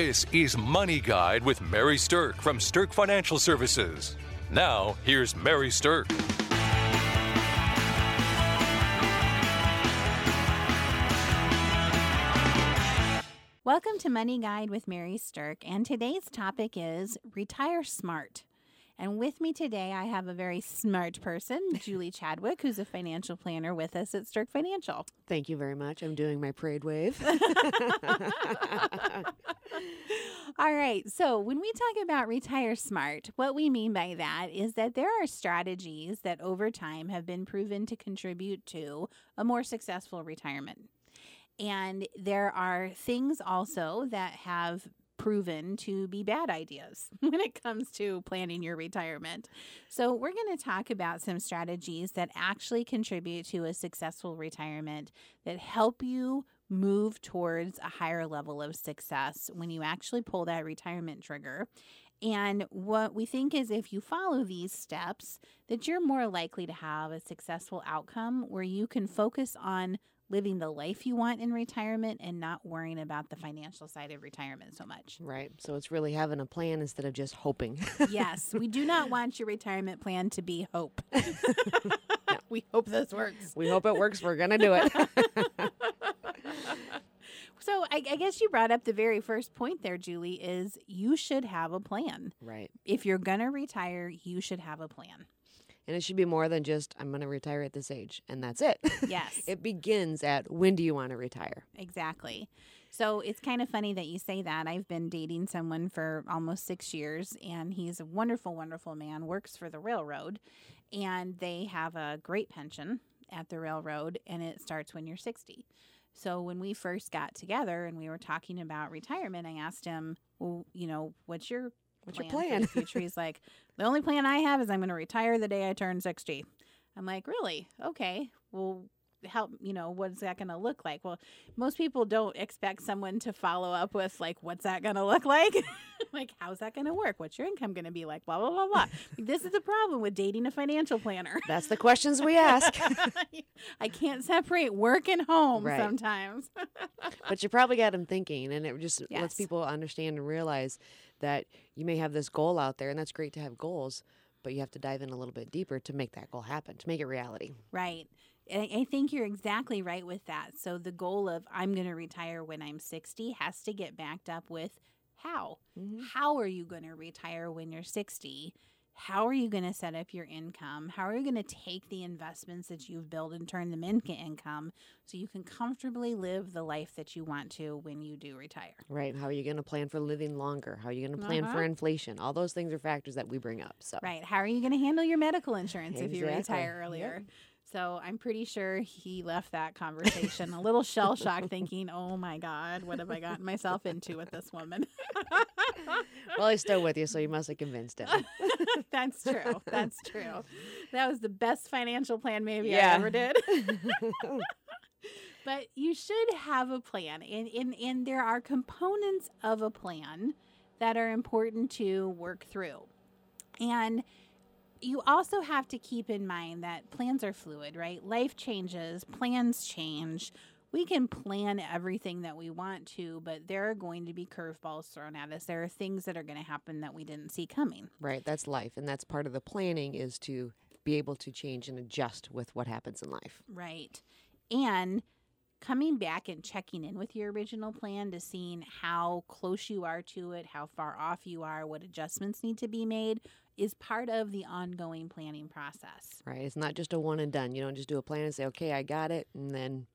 This is Money Guide with Mary Sterk from Sterk Financial Services. Now, here's Mary Sterk. Welcome to Money Guide with Mary Sterk, and today's topic is retire smart. And with me today, I have a very smart person, Julie Chadwick, who's a financial planner with us at Sterk Financial. Thank you very much. I'm doing my parade wave. All right. So, when we talk about retire smart, what we mean by that is that there are strategies that over time have been proven to contribute to a more successful retirement. And there are things also that have proven to be bad ideas when it comes to planning your retirement. So, we're going to talk about some strategies that actually contribute to a successful retirement that help you move towards a higher level of success when you actually pull that retirement trigger. And what we think is if you follow these steps, that you're more likely to have a successful outcome where you can focus on living the life you want in retirement and not worrying about the financial side of retirement so much. right. So it's really having a plan instead of just hoping. yes, we do not want your retirement plan to be hope. We hope this works. we hope it works. We're going to do it. So I, I guess you brought up the very first point there, Julie, is you should have a plan. right. If you're going to retire, you should have a plan. And it should be more than just, I'm going to retire at this age and that's it. Yes. it begins at when do you want to retire? Exactly. So it's kind of funny that you say that. I've been dating someone for almost six years, and he's a wonderful, wonderful man, works for the railroad, and they have a great pension at the railroad, and it starts when you're 60. So when we first got together and we were talking about retirement, I asked him, Well, you know, what's your What's your for plan? the future? He's like, The only plan I have is I'm going to retire the day I turn 60. I'm like, Really? Okay. Well, help you know what's that going to look like well most people don't expect someone to follow up with like what's that going to look like like how's that going to work what's your income going to be like blah blah blah blah this is the problem with dating a financial planner That's the questions we ask. i can't separate work and home Right. sometimes but you probably got them thinking, and it just Yes. lets people understand and realize that you may have this goal out there, and that's great to have goals, but you have to dive in a little bit deeper to make that goal happen, to make it reality. Right. I I think you're exactly right with that. So the goal of I'm going to retire when I'm 60 has to get backed up with how. Mhm. How are you going to retire when you're 60? How are you going to set up your income? How are you going to take the investments that you've built and turn them into income so you can comfortably live the life that you want to when you do retire? Right. How are you going to plan for living longer? How are you going to plan for Uh-huh. inflation? All those things are factors that we bring up. So, Right. How are you going to handle your medical insurance if you retire earlier? So I'm pretty sure he left that conversation a little shell shocked, thinking, "Oh my God, what have I gotten myself into with this woman?" well, he's still with you, so you must have convinced him. That's true. That's true. That was the best financial plan maybe I ever did. but you should have a plan, and, and and there are components of a plan that are important to work through, and you also have to keep in mind that plans are fluid, right? Life changes, plans change. We can plan everything that we want to, but there are going to be curveballs thrown at us. There are things that are going to happen that we didn't see coming. right. That's life. And that's part of the planning is to be able to change and adjust with what happens in life. Right. And coming back and checking in with your original plan to seeing how close you are to it, how far off you are, what adjustments need to be made is part of the ongoing planning process. Right. It's not just a one and done. You don't just do a plan and say, okay, I got it. And then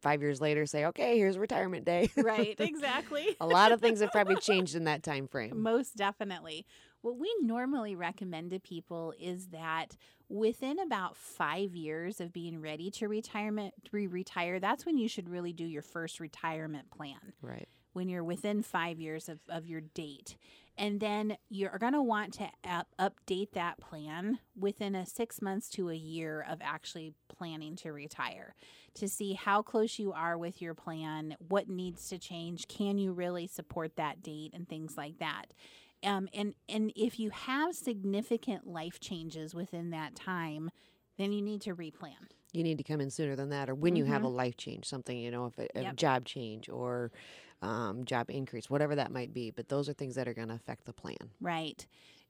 five years later say, okay, here's retirement day. Right, exactly. a lot of things have probably changed in that time frame. Most definitely. What we normally recommend to people is that within about five years of being ready to retirement to retire, that's when you should really do your first retirement plan. Right. When you're within five years of, of your date. And then you're going to want to up, update that plan within a six months to a year of actually planning to retire to see how close you are with your plan, what needs to change, can you really support that date, and things like that. Um, and and if you have significant life changes within that time, then you need to replan. You need to come in sooner than that, or when you have a life change, something, you know, if a, a Yep. job change or um, job increase, whatever that might be. But those are things that are going to affect the plan. Right.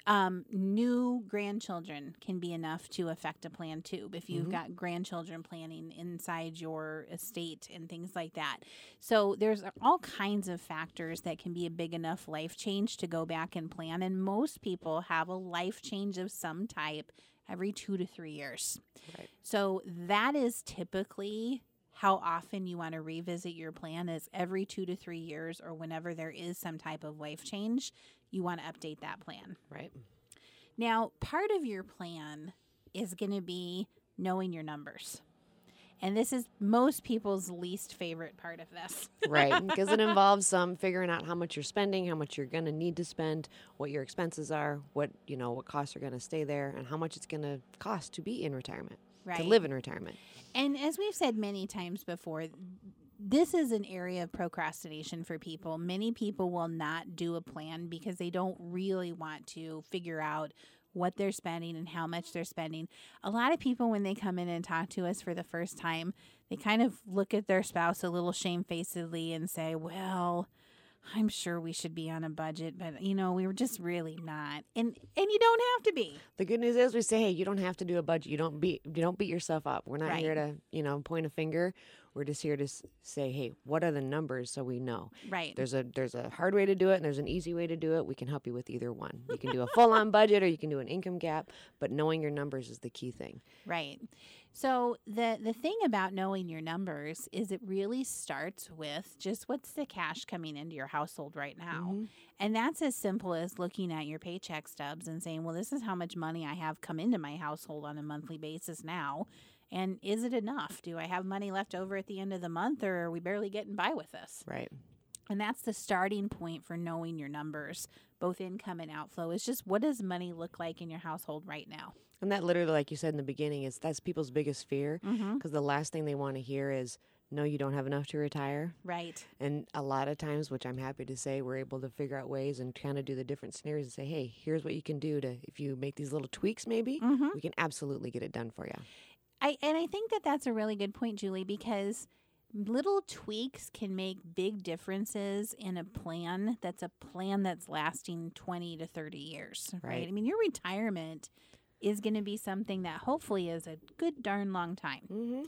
Um, new grandchildren can be enough to affect a plan too. If you've Mhm. got grandchildren planning inside your estate and things like that. So there's all kinds of factors that can be a big enough life change to go back and plan. And most people have a life change of some type every two to three years. Right. So that is typically how often you want to revisit your plan is every two to three years or whenever there is some type of life change, you want to update that plan. Right. Now, part of your plan is going to be knowing your numbers. And this is most people's least favorite part of this. right because it involves some figuring out how much you're spending how much you're going to need to spend what your expenses are what you know what costs are going to stay there and how much it's going to cost to be in retirement Right. to live in retirement And as we've said many times before, this is an area of procrastination for people. Many people will not do a plan because they don't really want to figure out what they're spending and how much they're spending. A lot of people, when they come in and talk to us for the first time, they kind of look at their spouse a little shamefacedly and say, Well, I'm sure we should be on a budget, but you know, we were just really not. And and you don't have to be. the good news is we say hey you don't have to do a budget you don't beat you don't beat yourself up we're not Right. here to you know point a finger we're just here to s- say hey what are the numbers so we know Right. there's a there's a hard way to do it and there's an easy way to do it we can help you with either one you can do a full on budget or you can do an income gap but knowing your numbers is the key thing Right. So the the thing about knowing your numbers is it really starts with just what's the cash coming into your household right now. Mhm. And that's as simple as looking at your paycheck stubs and saying, "Well, this is how much money I have come into my household on a monthly basis now." And is it enough? Do I have money left over at the end of the month or are we barely getting by with this? right And that's the starting point for knowing your numbers, both income and outflow. Is just what does money look like in your household right now? And that literally, like you said in the beginning, is that's people's biggest fear Mm-hmm. because the last thing they want to hear is, no, you don't have enough to retire. Right. And a lot of times, which I'm happy to say, we're able to figure out ways and kind of do the different scenarios and say, hey, here's what you can do to, if you make these little tweaks, maybe, Mm-hmm. we can absolutely get it done for you. I and I think that that's a really good point, Julie, because little tweaks can make big differences in a plan that's a plan that's lasting 20 to 30 years, right? Right. I mean, your retirement is going to be something that hopefully is a good darn long time. Mm-hmm.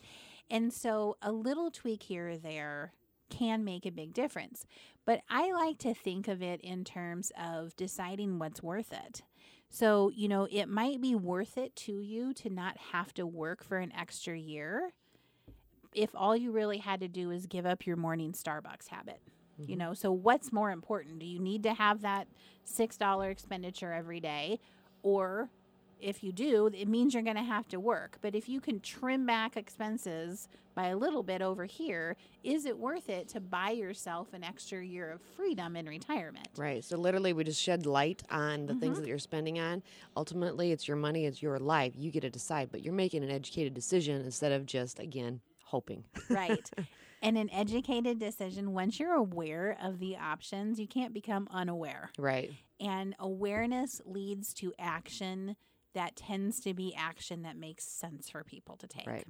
And so a little tweak here or there can make a big difference. But I like to think of it in terms of deciding what's worth it. So, you know, it might be worth it to you to not have to work for an extra year if all you really had to do is give up your morning Starbucks habit. You mm-hmm. know, so what's more important? Do you need to have that $6 expenditure every day? Or if you do, it means you're going to have to work. But if you can trim back expenses by a little bit over here, is it worth it to buy yourself an extra year of freedom in retirement? Right. So literally, we just shed light on the Mm-hmm. things that you're spending on. Ultimately, it's your money, it's your life. You get to decide, but you're making an educated decision instead of just, again, hoping. right. And an educated decision, once you're aware of the options, you can't become unaware. right. And awareness leads to action that tends to be action that makes sense for people to take. Right.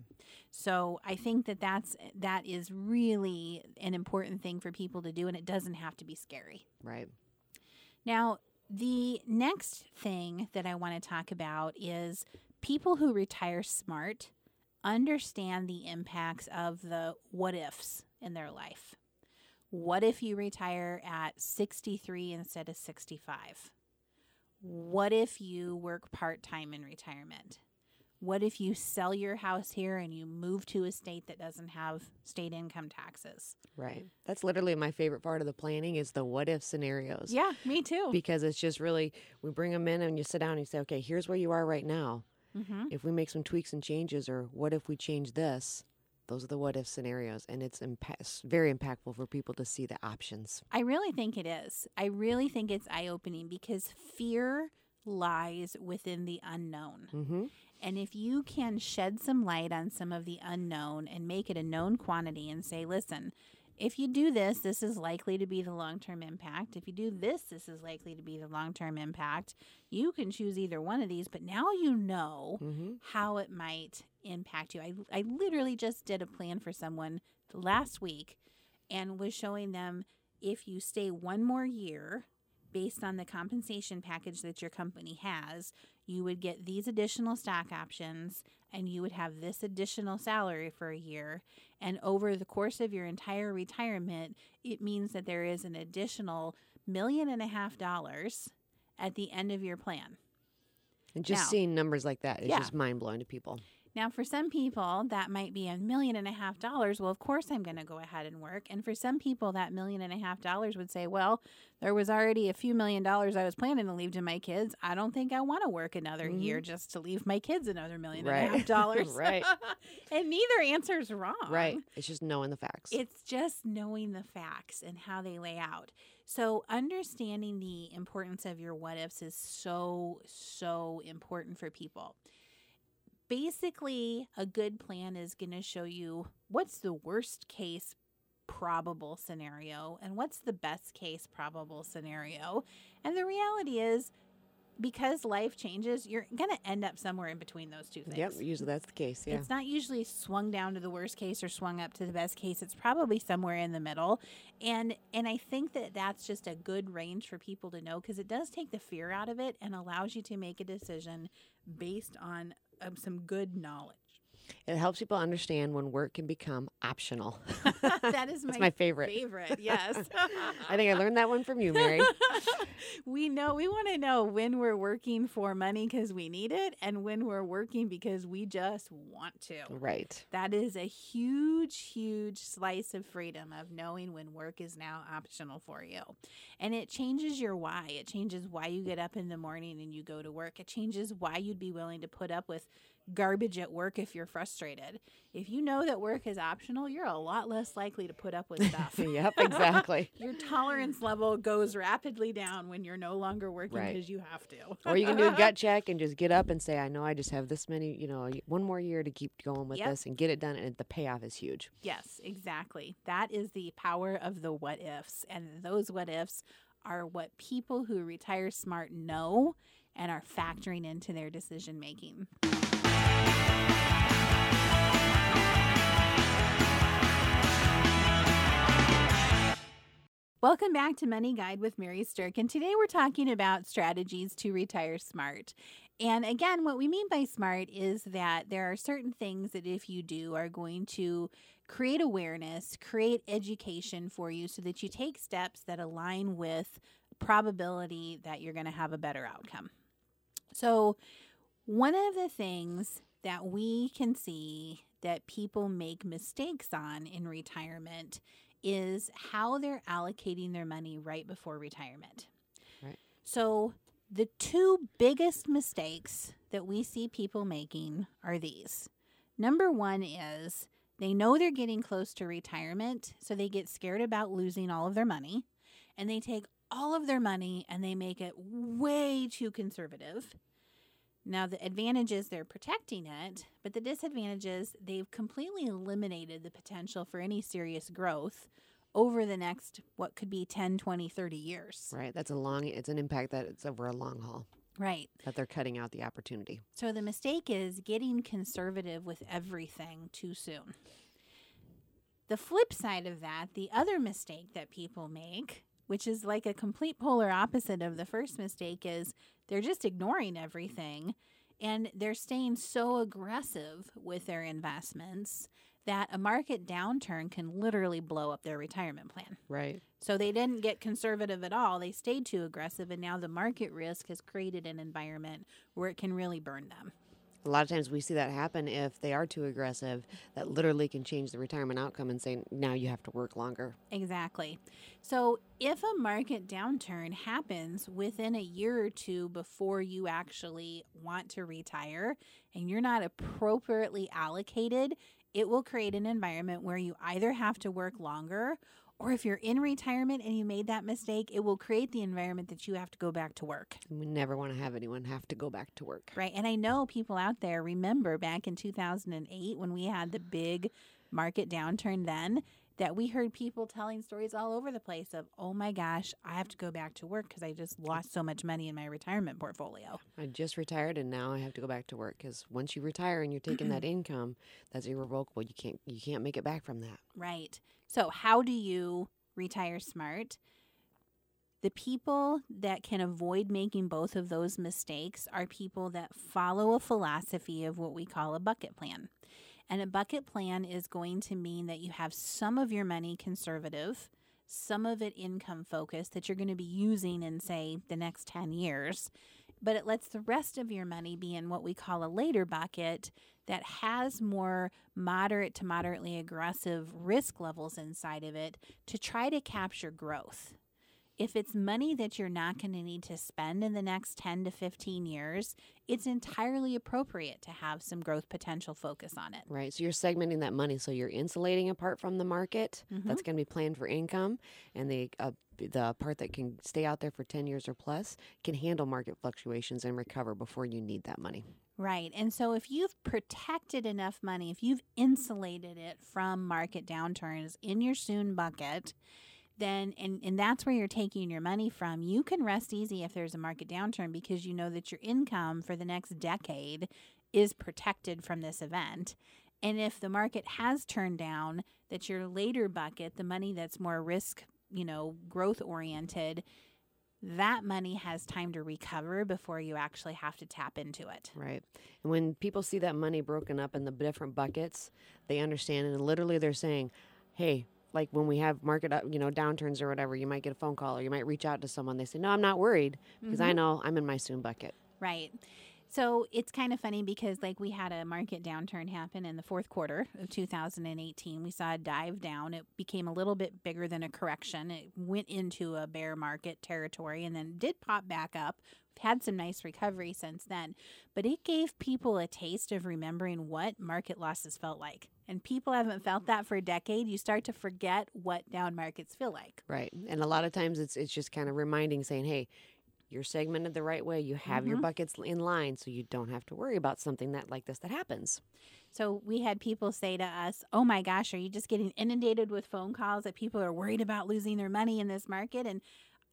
So I think that that's that is really an important thing for people to do and it doesn't have to be scary. Right. Now, the next thing that I want to talk about is people who retire smart understand the impacts of the what ifs in their life. What if you retire at 63 instead of 65? What if you work part time in retirement? What if you sell your house here and you move to a state that doesn't have state income taxes? Right. That's literally my favorite part of the planning is the what if scenarios. Yeah, me too. Because it's just really, we bring them in and you sit down and you say, okay, here's where you are right now. mm-hmm. If we make some tweaks and changes, or what if we change this? Those are the what if scenarios. And it's impa- very impactful for people to see the options. I really think it is. I really think it's eye opening because fear lies within the unknown. Mm-hmm. And if you can shed some light on some of the unknown and make it a known quantity and say, listen, if you do this, this is likely to be the long term impact. If you do this, this is likely to be the long term impact. You can choose either one of these, but now you know Mm-hmm. how it might impact you. I, I literally just did a plan for someone last week and was showing them if you stay one more year based on the compensation package that your company has, you would get these additional stock options and you would have this additional salary for a year. And over the course of your entire retirement, it means that there is an additional million and a half dollars at the end of your plan. And just Now- seeing numbers like that is Yeah. just mind blowing to people. Now, for some people, that might be a million and a half dollars. Well, of course, I'm going to go ahead and work. And for some people, that million and a half dollars would say, well, there was already a few million dollars I was planning to leave to my kids. I don't think I want to work another year just to leave my kids another million and a Mm-hmm. Half dollars. Right. and neither answer is wrong. Right. It's just knowing the facts. It's just knowing the facts and how they lay out. So, understanding the importance of your what ifs is so, so important for people. Basically, a good plan is going to show you what's the worst case probable scenario and what's the best case probable scenario. And the reality is, because life changes, you're going to end up somewhere in between those two things. Yep. Usually that's the case. Yeah. It's not usually swung down to the worst case or swung up to the best case. It's probably somewhere in the middle. And and I think that that's just a good range for people to know because it does take the fear out of it and allows you to make a decision based on um, some good knowledge. It helps people understand when work can become optional. that is my, my favorite. Favorite, yes. I think I learned that one from you, Mary. we know we want to know when we're working for money because we need it and when we're working because we just want to. right. That is a huge, huge slice of freedom of knowing when work is now optional for you. And it changes your why. It changes why you get up in the morning and you go to work. It changes why you'd be willing to put up with garbage at work if you're frustrated. If you know that work is optional, you're a lot less likely to put up with stuff. yep. Exactly. Your tolerance level goes rapidly down when you're no longer working Right. because you have to. or you can do a gut check and just get up and say, I know I just have this many, you know, one more year to keep going with Yep. this and get it done. And the payoff is huge. Yes, exactly. That is the power of the what ifs. And those what ifs are what people who retire smart know and are factoring into their decision making. Welcome back to Money Guide with Mary Sterk. And today we're talking about strategies to retire smart. And again, what we mean by smart is that there are certain things that if you do are going to create awareness, create education for you so that you take steps that align with probability that you're going to have a better outcome. So, one of the things that we can see that people make mistakes on in retirement is how they're allocating their money right before retirement. Right. So, the two biggest mistakes that we see people making are these. Number one is they know they're getting close to retirement, so they get scared about losing all of their money, and they take all of their money and they make it way too conservative. Now, the advantage is they're protecting it, but the disadvantage is they've completely eliminated the potential for any serious growth over the next, what could be 10, 20, 30 years. Right. That's a long, it's an impact that it's over a long haul Right. that they're cutting out the opportunity. So the mistake is getting conservative with everything too soon. The flip side of that, the other mistake that people make, which is like a complete polar opposite of the first mistake, is they're just ignoring everything and they're staying so aggressive with their investments that a market downturn can literally blow up their retirement plan. Right. So they didn't get conservative at all. They stayed too aggressive, and now the market risk has created an environment where it can really burn them. A lot of times we see that happen if they are too aggressive, that literally can change the retirement outcome and say, now you have to work longer. Exactly. So if a market downturn happens within a year or two before you actually want to retire and you're not appropriately allocated, it will create an environment where you either have to work longer or if you're in retirement and you made that mistake, it will create the environment that you have to go back to work. We never want to have anyone have to go back to work. Right. And I know people out there remember back in 2008 when we had the big market downturn then that we heard people telling stories all over the place of, oh my gosh, I have to go back to work because I just lost so much money in my retirement portfolio. I just retired and now I have to go back to work because once you retire and you're taking that income, that's irrevocable. You can't you can't make it back from that. Right. So, how do you retire smart, the people that can avoid making both of those mistakes are people that follow a philosophy of what we call a bucket plan. And a bucket plan is going to mean that you have some of your money conservative, some of it income focused that you're going to be using in, say, the next 10 years. But it lets the rest of your money be in what we call a later bucket that has more moderate to moderately aggressive risk levels inside of it to try to capture growth if it's money that you're not going to need to spend in the next 10 to 15 years, it's entirely appropriate to have some growth potential focus on it. Right. So you're segmenting that money. So you're insulating a part from the market Mhm. that's going to be planned for income, and the uh, the part that can stay out there for 10 years or plus can handle market fluctuations and recover before you need that money. Right. And so if you've protected enough money, if you've insulated it from market downturns in your soon bucket, then and, and that's where you're taking your money from, you can rest easy if there's a market downturn because you know that your income for the next decade is protected from this event. And if the market has turned down, that your later bucket, the money that's more risk, you know, growth oriented, that money has time to recover before you actually have to tap into it. Right. And when people see that money broken up in the different buckets, they understand and literally they're saying, "Hey, like when we have market up, you know, downturns or whatever, you might get a phone call or you might reach out to someone. They say, "No, I'm not worried because I mm-hmm. know I'm in my soon bucket." Right. So it's kind of funny because, like, we had a market downturn happen in the fourth quarter of 2018. We saw a dive down. It became a little bit bigger than a correction. It went into a bear market territory and then did pop back up. Had some nice recovery since then, but it gave people a taste of remembering what market losses felt like. And people haven't felt that for a decade. You start to forget what down markets feel like. Right. And a lot of times it's it's just kind of reminding saying, "Hey, you're segmented the right way. You have your mm-hmm. buckets in line so you don't have to worry about something that like this that happens." So we had people say to us, "Oh my gosh, are you just getting inundated with phone calls that people are worried about losing their money in this market?" And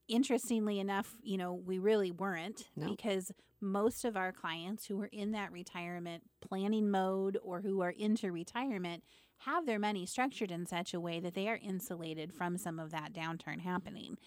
interestingly enough, you know, we really weren't No. because most of our clients who are in that retirement planning mode or who are into retirement have their money structured in such a way that they are insulated from some of that downturn happening.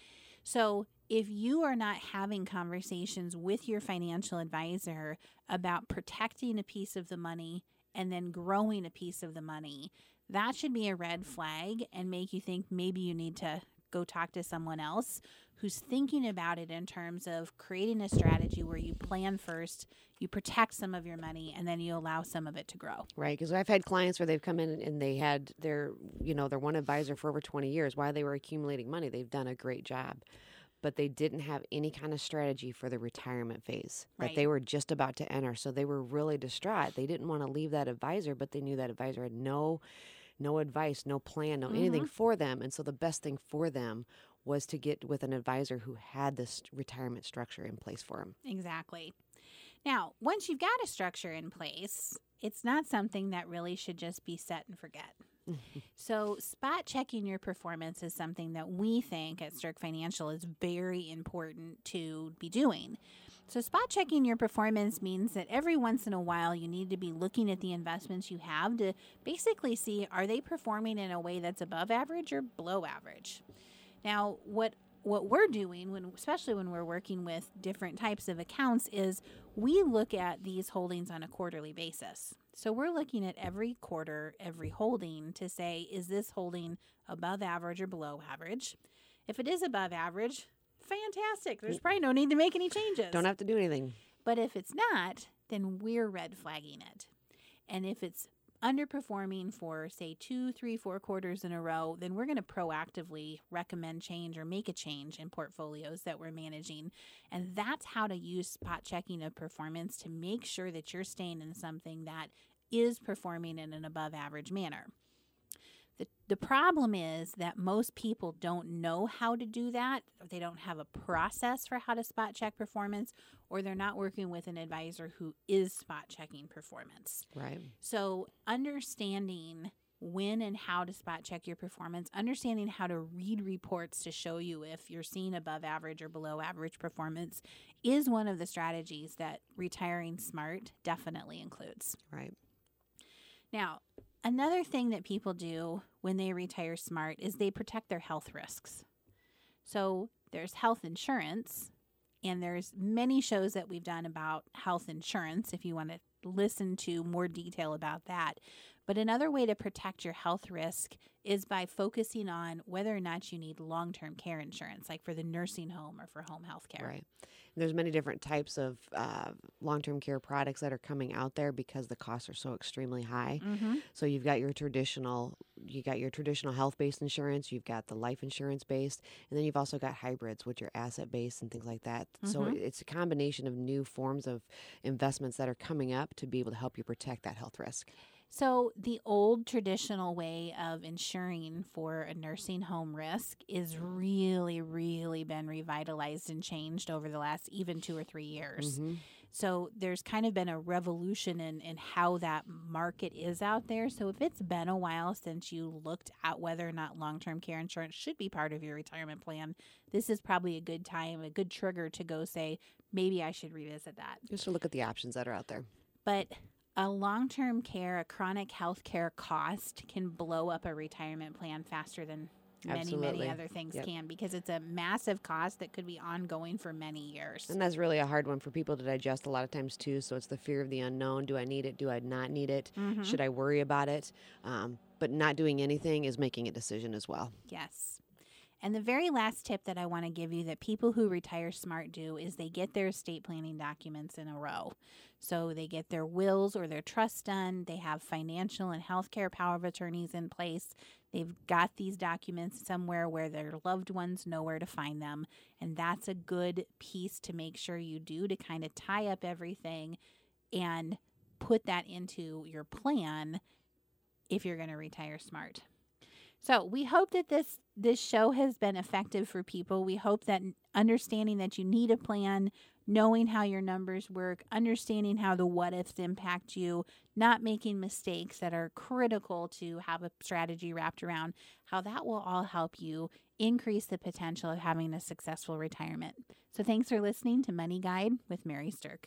So, if you are not having conversations with your financial advisor about protecting a piece of the money and then growing a piece of the money, that should be a red flag and make you think maybe you need to go talk to someone else who's thinking about it in terms of creating a strategy where you plan first, you protect some of your money, and then you allow some of it to grow. Right, because I've had clients where they've come in and they had their, you know, their one advisor for over 20 years. While they were accumulating money, they've done a great job, but they didn't have any kind of strategy for the retirement phase that they were just about to enter. So they were really distraught. They didn't want to leave that advisor, but they knew that advisor had no, no advice, no plan, no anything mm-hmm. for them. And so the best thing for them was to get with an advisor who had this retirement structure in place for him. Exactly. Now, once you've got a structure in place, it's not something that really should just be set and forget. so, spot checking your performance is something that we think at Sterk Financial is very important to be doing. So, spot checking your performance means that every once in a while you need to be looking at the investments you have to basically see are they performing in a way that's above average or below average. Now, what what we're doing when especially when we're working with different types of accounts is we look at these holdings on a quarterly basis. So we're looking at every quarter, every holding to say is this holding above average or below average? If it is above average, fantastic. There's mm. probably no need to make any changes. Don't have to do anything. But if it's not, then we're red flagging it. And if it's underperforming for, say, two, three, four quarters in a row, then we're going to proactively recommend change or make a change in portfolios that we're managing. And that's how to use spot checking of performance to make sure that you're staying in something that is performing in an above average manner. The, the problem is that most people don't know how to do that. They don't have a process for how to spot check performance, or they're not working with an advisor who is spot checking performance. Right. So, understanding when and how to spot check your performance, understanding how to read reports to show you if you're seeing above average or below average performance is one of the strategies that retiring smart definitely includes. Right. Now, Another thing that people do when they retire smart is they protect their health risks. So there's health insurance, and there's many shows that we've done about health insurance if you want to listen to more detail about that. But another way to protect your health risk is by focusing on whether or not you need long term care insurance, like for the nursing home or for home health care. Right. There's many different types of uh, long-term care products that are coming out there because the costs are so extremely high. Mm-hmm. So you've got your traditional, you got your traditional health-based insurance, you've got the life insurance based, and then you've also got hybrids, which are asset-based and things like that. So Mhm. it's a combination of new forms of investments that are coming up to be able to help you protect that health risk. So, the old traditional way of insuring for a nursing home risk is really, really been revitalized and changed over the last even two or three years. Mhm. So, there's kind of been a revolution in, in how that market is out there. So, if it's been a while since you looked at whether or not long term care insurance should be part of your retirement plan, this is probably a good time, a good trigger to go say, maybe I should revisit that. Just to look at the options that are out there. But a long term care, a chronic health care cost can blow up a retirement plan faster than many, Absolutely. many other things Yep. can because it's a massive cost that could be ongoing for many years. And that's really a hard one for people to digest a lot of times too. So it's the fear of the unknown. Do I need it? Do I not need it? Mhm. Should I worry about it? Um, but not doing anything is making a decision as well. Yes. And the very last tip that I want to give you that people who retire smart do is they get their estate planning documents in a row. So they get their wills or their trusts done, they have financial and healthcare power of attorneys in place. They've got these documents somewhere where their loved ones know where to find them. And that's a good piece to make sure you do to kind of tie up everything and put that into your plan if you're going to retire smart. So we hope that this this show has been effective for people. We hope that understanding that you need a plan, knowing how your numbers work, understanding how the what ifs impact you, not making mistakes that are critical to have a strategy wrapped around, how that will all help you increase the potential of having a successful retirement. So thanks for listening to Money Guide with Mary Sterk.